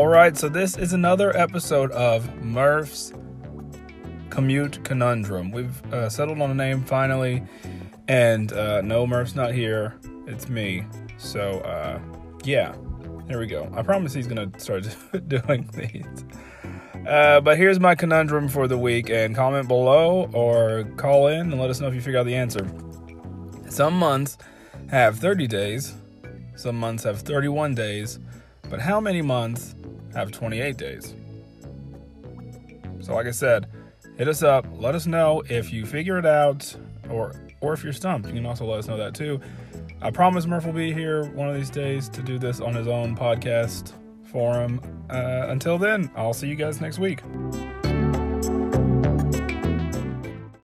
All right, so this is another episode of Murph's Commute Conundrum. We've uh, settled on a name finally, and uh, no, Murph's not here. It's me. So, uh, yeah, there we go. I promise he's going to start doing these. Uh, but here's my conundrum for the week, and comment below or call in and let us know if you figure out the answer. Some months have 30 days, some months have 31 days, but how many months have 28 days? So, like I said, hit us up. Let us know if you figure it out or or if you're stumped. You can also let us know that too. I promise Murph will be here one of these days to do this on his own podcast forum. Uh, until then, I'll see you guys next week.